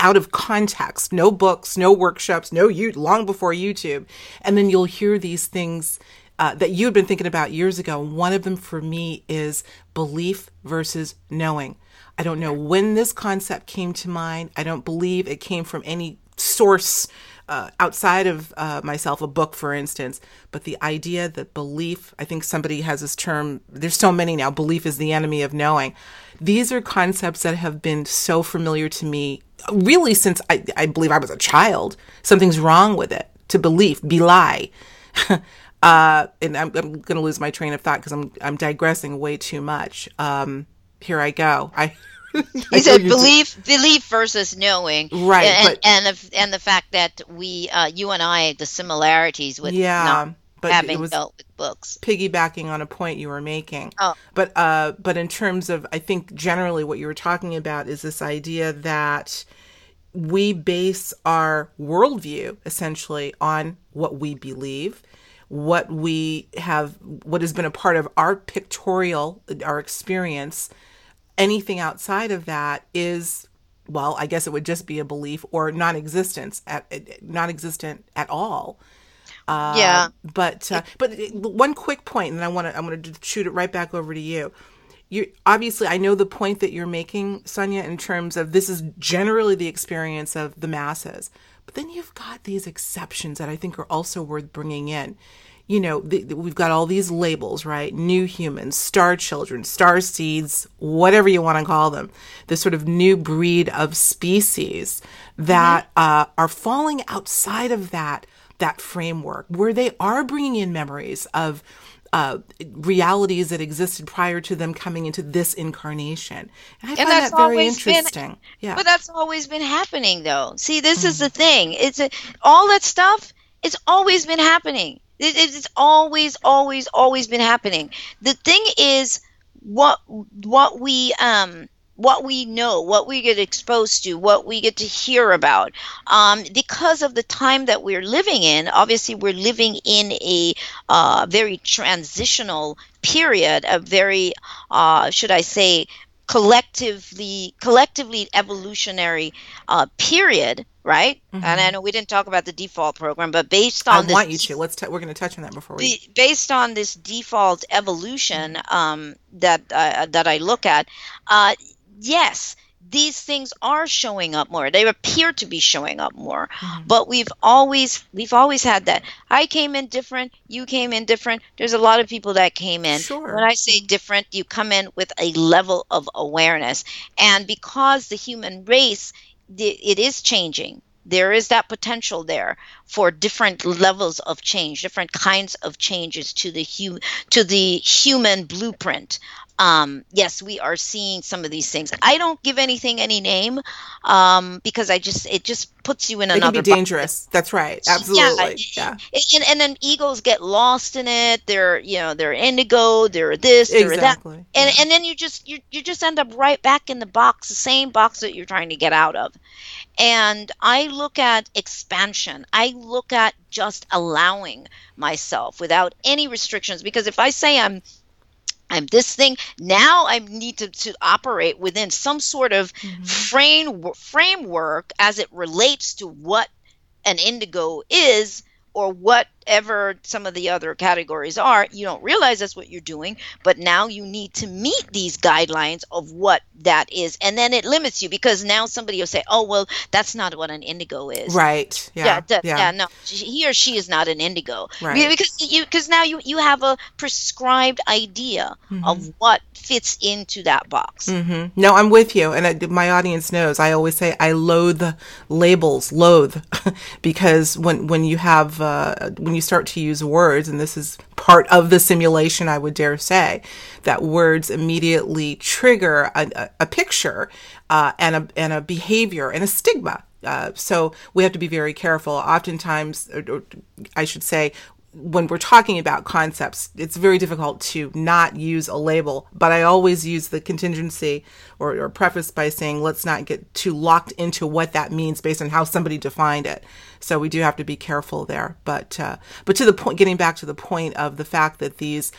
out of context no books, no workshops, no you long before YouTube. And then you'll hear these things. Uh, that you had been thinking about years ago. One of them for me is belief versus knowing. I don't know when this concept came to mind. I don't believe it came from any source uh, outside of uh, myself, a book, for instance, but the idea that belief, I think somebody has this term, there's so many now, belief is the enemy of knowing. These are concepts that have been so familiar to me really since I, I believe I was a child. Something's wrong with it. To belief, belie. *laughs* uh, and I'm, I'm going to lose my train of thought because I'm, I'm digressing way too much. Um, here I go. I you said belief, belief versus knowing, right? And but, and, the, and the fact that we, uh, you and I, the similarities with yeah, but having was dealt with books. Piggybacking on a point you were making. Oh. But uh, but in terms of, I think generally what you were talking about is this idea that we base our worldview essentially on what we believe what we have what has been a part of our pictorial our experience anything outside of that is well i guess it would just be a belief or non-existence at non-existent at all. Uh, yeah. but uh, but one quick point and i want to i'm going to shoot it right back over to you. You obviously i know the point that you're making sonia in terms of this is generally the experience of the masses. But then you've got these exceptions that i think are also worth bringing in you know, the, we've got all these labels, right? New humans, star children, star seeds, whatever you want to call them. This sort of new breed of species that mm-hmm. uh, are falling outside of that that framework, where they are bringing in memories of uh, realities that existed prior to them coming into this incarnation. And I and find that very interesting. Been, yeah, but that's always been happening, though. See, this mm. is the thing. It's a, all that stuff. It's always been happening. It, it's always, always, always been happening. The thing is, what what we um what we know, what we get exposed to, what we get to hear about. Um, because of the time that we're living in, obviously, we're living in a uh, very transitional period, a very, uh, should I say, collectively collectively evolutionary uh, period right mm-hmm. and i know we didn't talk about the default program but based on i want you to let's t- we're going to touch on that before we based on this default evolution um, that uh, that i look at uh, yes these things are showing up more. They appear to be showing up more. Mm-hmm. but we've always we've always had that. I came in different. You came in different. There's a lot of people that came in. Sure. when i say different you come in with a level of awareness. And because the human race it is changing there is that potential there for different levels of change different kinds of changes to the hu- to the human blueprint um, yes, we are seeing some of these things. I don't give anything any name um, because I just it just puts you in it another. Can be dangerous. That's right. Absolutely. Yeah. yeah. And, and then egos get lost in it. They're you know they're indigo. They're this. They're exactly. that. And yeah. and then you just you you just end up right back in the box, the same box that you're trying to get out of. And I look at expansion. I look at just allowing myself without any restrictions because if I say I'm I'm this thing. Now I need to, to operate within some sort of mm-hmm. frame, framework as it relates to what an indigo is or whatever some of the other categories are, you don't realize that's what you're doing, but now you need to meet these guidelines of what that is. And then it limits you because now somebody will say, oh, well, that's not what an indigo is. Right. Yeah. Yeah. yeah. yeah no, he or she is not an indigo. Right. Because you, because now you, you have a prescribed idea mm-hmm. of what fits into that box. Mm-hmm. No, I'm with you. And I, my audience knows I always say I loathe labels, loathe, *laughs* because when, when you have, uh, when you start to use words, and this is part of the simulation, I would dare say, that words immediately trigger a, a picture uh, and, a, and a behavior and a stigma. Uh, so we have to be very careful. Oftentimes, or, or I should say, when we're talking about concepts, it's very difficult to not use a label, but I always use the contingency or, or, preface by saying, let's not get too locked into what that means based on how somebody defined it. So we do have to be careful there. But, uh, but to the point, getting back to the point of the fact that these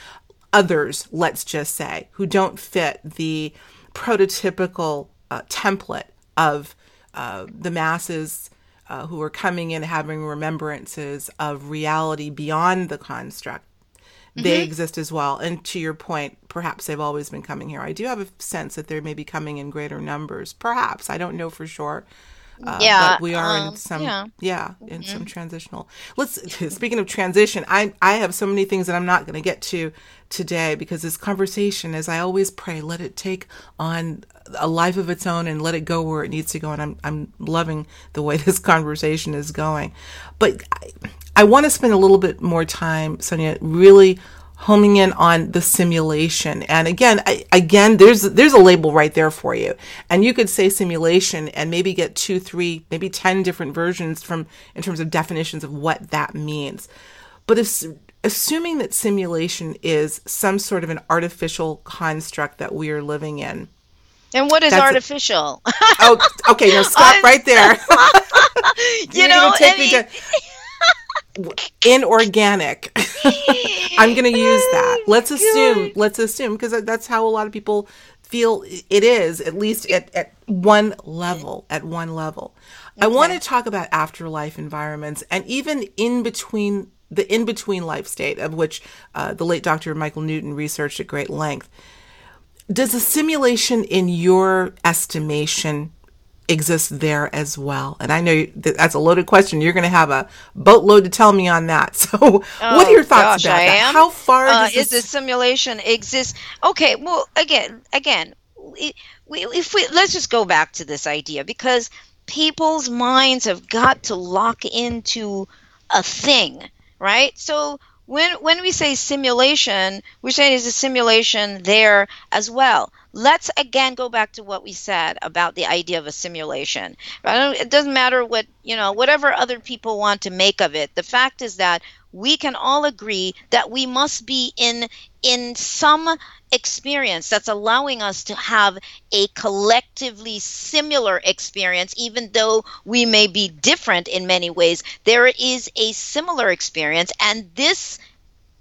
others, let's just say, who don't fit the prototypical uh, template of uh, the masses uh, who are coming in having remembrances of reality beyond the construct they mm-hmm. exist as well. And to your point, perhaps they've always been coming here. I do have a sense that they may be coming in greater numbers. Perhaps I don't know for sure. Uh, yeah, but we are um, in some yeah, yeah in mm-hmm. some transitional. Let's *laughs* speaking of transition, I I have so many things that I'm not going to get to today because this conversation, as I always pray, let it take on a life of its own and let it go where it needs to go. And I'm I'm loving the way *laughs* this conversation is going, but I, I want to spend a little bit more time, Sonia, really homing in on the simulation. And again, I, again, there's there's a label right there for you, and you could say simulation and maybe get two, three, maybe ten different versions from in terms of definitions of what that means. But if assuming that simulation is some sort of an artificial construct that we are living in. And what is artificial? A, oh, okay. Now *laughs* stop right there. *laughs* you know, I mean, inorganic. *laughs* I'm going to use that. Let's assume, let's assume, because that's how a lot of people feel it is, at least at, at one level, at one level. Okay. I want to talk about afterlife environments and even in between the in between life state of which uh, the late Dr. Michael Newton researched at great length. Does a simulation, in your estimation, exist there as well? And I know that's a loaded question. You're going to have a boatload to tell me on that. *laughs* So, oh, what are your thoughts gosh, about I that? Am? How far uh, is the simulation exist? Okay, well, again, again, we, if we let's just go back to this idea because people's minds have got to lock into a thing, right? So when when we say simulation, we're saying is a simulation there as well. Let's again go back to what we said about the idea of a simulation. It doesn't matter what you know, whatever other people want to make of it. The fact is that we can all agree that we must be in in some experience that's allowing us to have a collectively similar experience even though we may be different in many ways there is a similar experience and this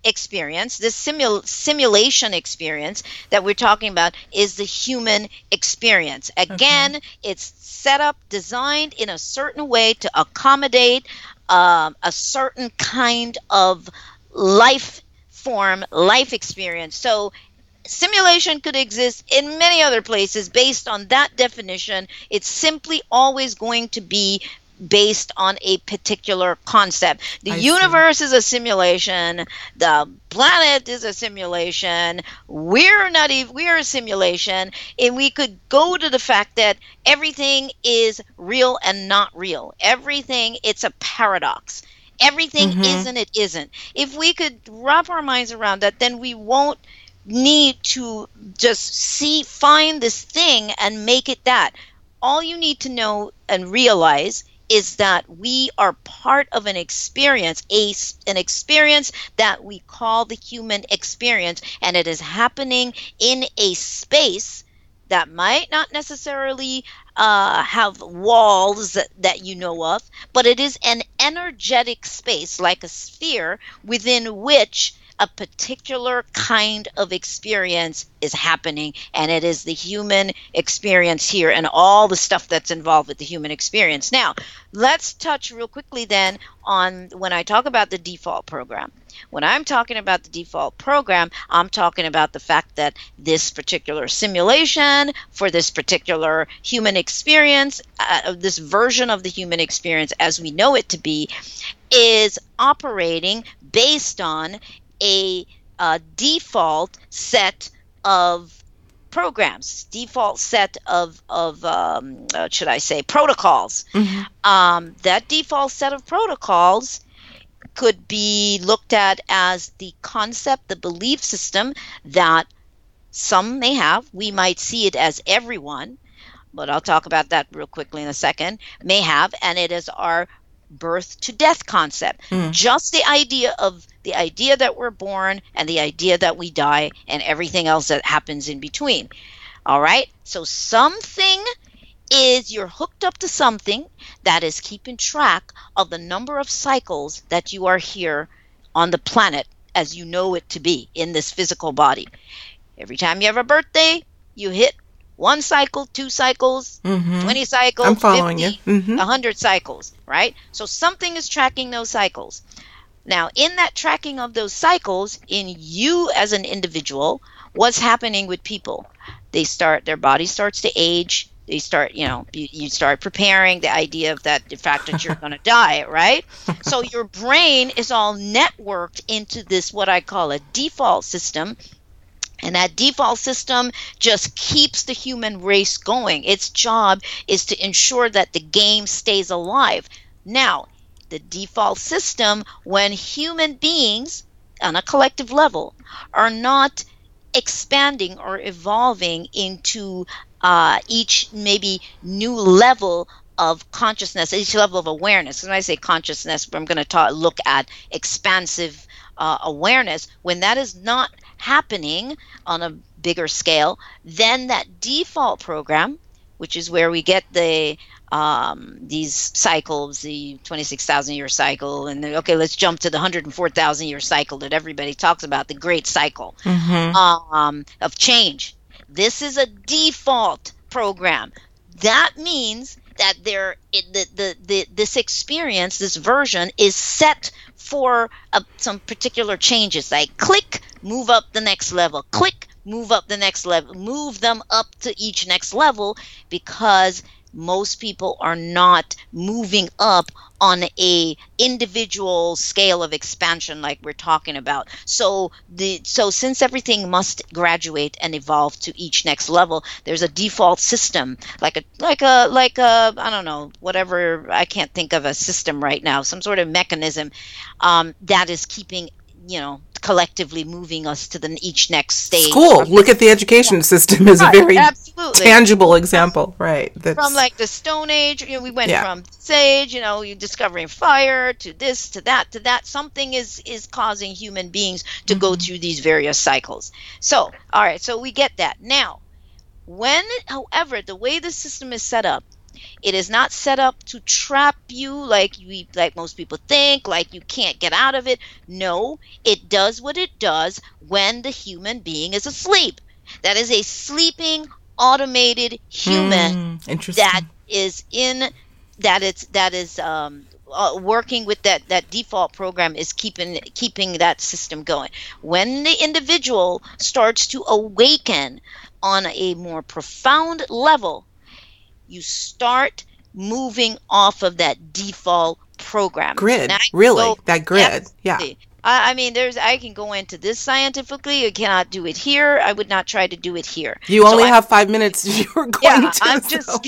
experience, this simul- simulation experience that we're talking about is the human experience. Again, okay. it's set up, designed in a certain way to accommodate um, a certain kind of life form, life experience. So simulation could exist in many other places based on that definition. It's simply always going to be based on a particular concept. The I universe see. is a simulation. The planet is a simulation. We're not even we're a simulation, and we could go to the fact that everything is real and not real. Everything it's a paradox. Everything mm-hmm. is and it isn't. If we could wrap our minds around that, then we won't need to just see find this thing and make it that. All you need to know and realize is that we are part of an experience, a, an experience that we call the human experience, and it is happening in a space that might not necessarily uh, have walls that, that you know of, but it is an energetic space, like a sphere, within which a particular kind of experience is happening, and it is the human experience here and all the stuff that's involved with the human experience. Now, let's touch real quickly then on when I talk about the default program. When I'm talking about the default program, I'm talking about the fact that this particular simulation for this particular human experience, uh, this version of the human experience as we know it to be, is operating based on a, a default set of programs, default set of of um, uh, should I say protocols. Mm-hmm. Um, that default set of protocols could be looked at as the concept, the belief system that some may have. We might see it as everyone, but I'll talk about that real quickly in a second, may have, and it is our birth to death concept. Mm. Just the idea of the idea that we're born and the idea that we die and everything else that happens in between. All right? So something is you're hooked up to something that is keeping track of the number of cycles that you are here on the planet as you know it to be in this physical body. Every time you have a birthday, you hit one cycle, two cycles, mm-hmm. 20 cycles, I'm following 50, you. Mm-hmm. 100 cycles, right? So something is tracking those cycles. Now, in that tracking of those cycles, in you as an individual, what's happening with people? They start, their body starts to age. They start, you know, you, you start preparing the idea of that, the fact that you're *laughs* going to die, right? So your brain is all networked into this, what I call a default system and that default system just keeps the human race going. Its job is to ensure that the game stays alive. Now, the default system, when human beings on a collective level are not expanding or evolving into uh, each maybe new level of consciousness, each level of awareness. When I say consciousness, I'm going to talk, look at expansive uh, awareness. When that is not happening on a bigger scale, then that default program, which is where we get the um, these cycles, the 26,000 year cycle, and the, okay, let's jump to the 104,000 year cycle that everybody talks about, the great cycle mm-hmm. um, of change. This is a default program. That means that there the, the, the this experience this version is set for a, some particular changes like click move up the next level click move up the next level move them up to each next level because most people are not moving up on a individual scale of expansion like we're talking about. So the so since everything must graduate and evolve to each next level there's a default system like a like a like a i don't know whatever i can't think of a system right now some sort of mechanism um, that is keeping you know collectively moving us to the each next stage. School. Look at the education yeah. system is right, a very absolutely. tangible example, right? That's... From like the Stone Age, you know, we went yeah. from sage, you know, you discovering fire to this to that to that. Something is is causing human beings to mm-hmm. go through these various cycles. So, all right, so we get that now. When, however, the way the system is set up, it is not set up to trap you like we like most people think, like you can't get out of it. No, it does what it does when the human being is asleep. That is a sleeping automated human mm, that is in that it's that is um, uh, working with that that default program is keeping keeping that system going. When the individual starts to awaken on a more profound level, you start moving off of that default program. Grid, really? Go, that grid, yeah. I, I mean, there's I can go into this scientifically. I cannot do it here. I would not try to do it here. You only have five minutes. *laughs* You're going yeah, to. I'm *laughs* just, so.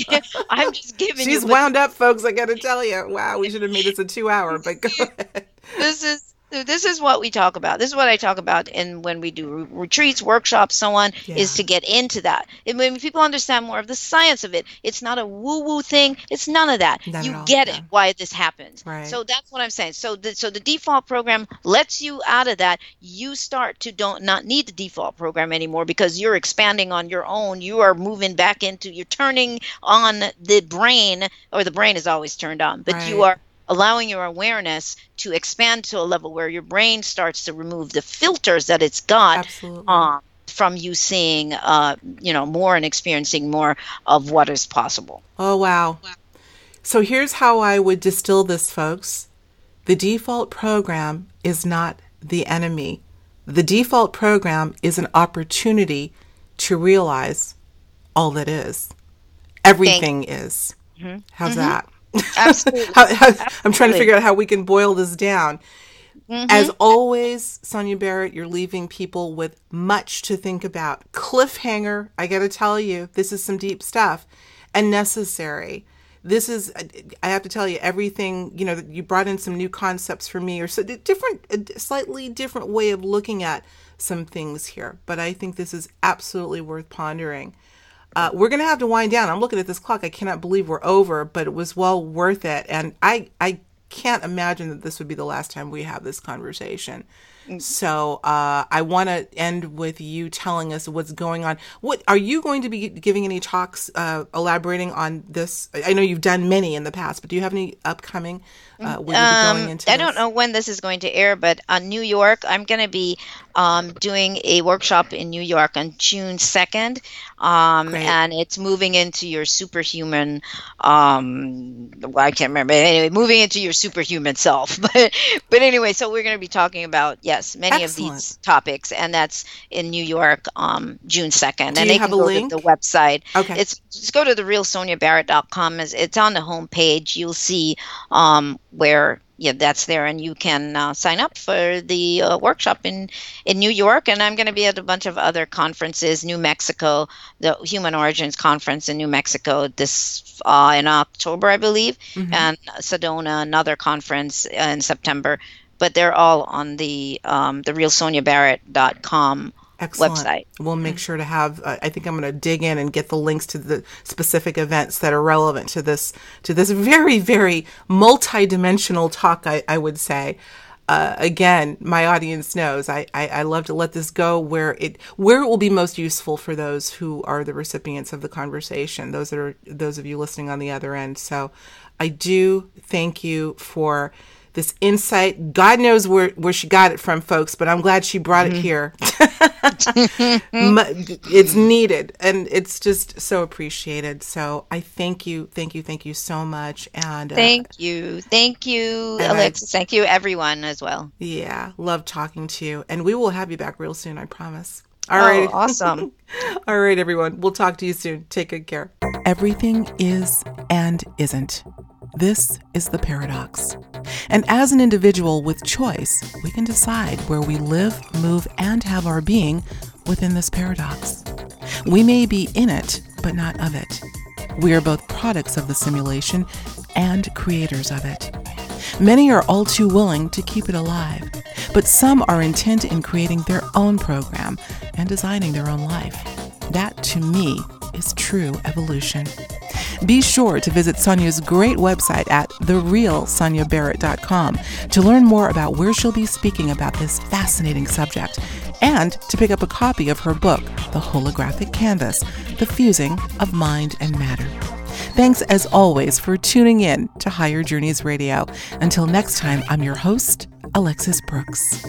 *laughs* I'm just giving. She's wound up, folks. I got to tell you. Wow, we should have made this a two-hour. But go ahead. This is this is what we talk about. This is what I talk about and when we do re- retreats, workshops, so on, yeah. is to get into that. And when people understand more of the science of it, it's not a woo-woo thing. It's none of that. Not you get yeah. it why this happens. Right. So that's what I'm saying. So the so the default program lets you out of that. You start to don't not need the default program anymore because you're expanding on your own. You are moving back into you're turning on the brain, or the brain is always turned on, but right. you are allowing your awareness to expand to a level where your brain starts to remove the filters that it's got um, from you seeing, uh, you know, more and experiencing more of what is possible. Oh, wow. So here's how I would distill this, folks. The default program is not the enemy. The default program is an opportunity to realize all that is. Everything Thank is. Mm-hmm. How's mm-hmm. that? Absolutely. how, how, Absolutely. I'm trying to figure out how we can boil this down. Mm-hmm. As always, Sonia Barrett, you're leaving people with much to think about. Cliffhanger, I got to tell you, this is some deep stuff and necessary. This is, I have to tell you, everything, you know, you brought in some new concepts for me or so different, a slightly different way of looking at some things here. But I think this is absolutely worth pondering. Uh, we're going to have to wind down. I'm looking at this clock. I cannot believe we're over, but it was well worth it. And I, I can't imagine that this would be the last time we have this conversation. Mm. So uh, I want to end with you telling us what's going on. What are you going to be giving any talks uh, elaborating on this? I know you've done many in the past, but do you have any upcoming? Uh, um, I don't know when this is going to air, but on New York, I'm going to be um, doing a workshop in New York on June 2nd. Um, and it's moving into your superhuman, um, well, I can't remember. Anyway, moving into your superhuman self. *laughs* But, but anyway, so we're going to be talking about, yes, many Excellent. of these topics. And that's in New York, um, June 2nd. And they can go link? to the website. Okay. It's just go to the realsoniabarrett.com. As it's on the home page. You'll see um, where yeah, that's there, and you can uh, sign up for the uh, workshop in in New York. And I'm going to be at a bunch of other conferences, New Mexico, the Human Origins Conference in New Mexico this uh, in October, I believe, mm-hmm. and Sedona, another conference in September. But they're all on the um, the realsoniabarrett.com Excellent. website. We'll make sure to have. Uh, I think I'm going to dig in and get the links to the specific events that are relevant to this to this very very multi-dimensional talk. I, I would say. Uh, again, my audience knows I, I, I love to let this go where it where it will be most useful for those who are the recipients of the conversation. Those that are those of you listening on the other end. So, I do thank you for this insight. God knows where, where she got it from, folks, but I'm glad she brought mm-hmm. it here. *laughs* *laughs* it's needed and it's just so appreciated. So I thank you, thank you, thank you so much. And uh, thank you, thank you, Alexis. I, thank you, everyone, as well. Yeah, love talking to you. And we will have you back real soon, I promise. All oh, right. awesome. *laughs* All right, everyone. We'll talk to you soon. Take good care. Everything is and isn't. This is the paradox. And as an individual with choice, we can decide where we live, move, and have our being within this paradox. We may be in it, but not of it. We are both products of the simulation and creators of it. Many are all too willing to keep it alive, but some are intent in creating their own program and designing their own life. That, to me, is true evolution. Be sure to visit Sonia's great website at therealsoniabarrett.com to learn more about where she'll be speaking about this fascinating subject and to pick up a copy of her book, The Holographic Canvas The Fusing of Mind and Matter. Thanks as always for tuning in to Higher Journeys Radio. Until next time, I'm your host, Alexis Brooks.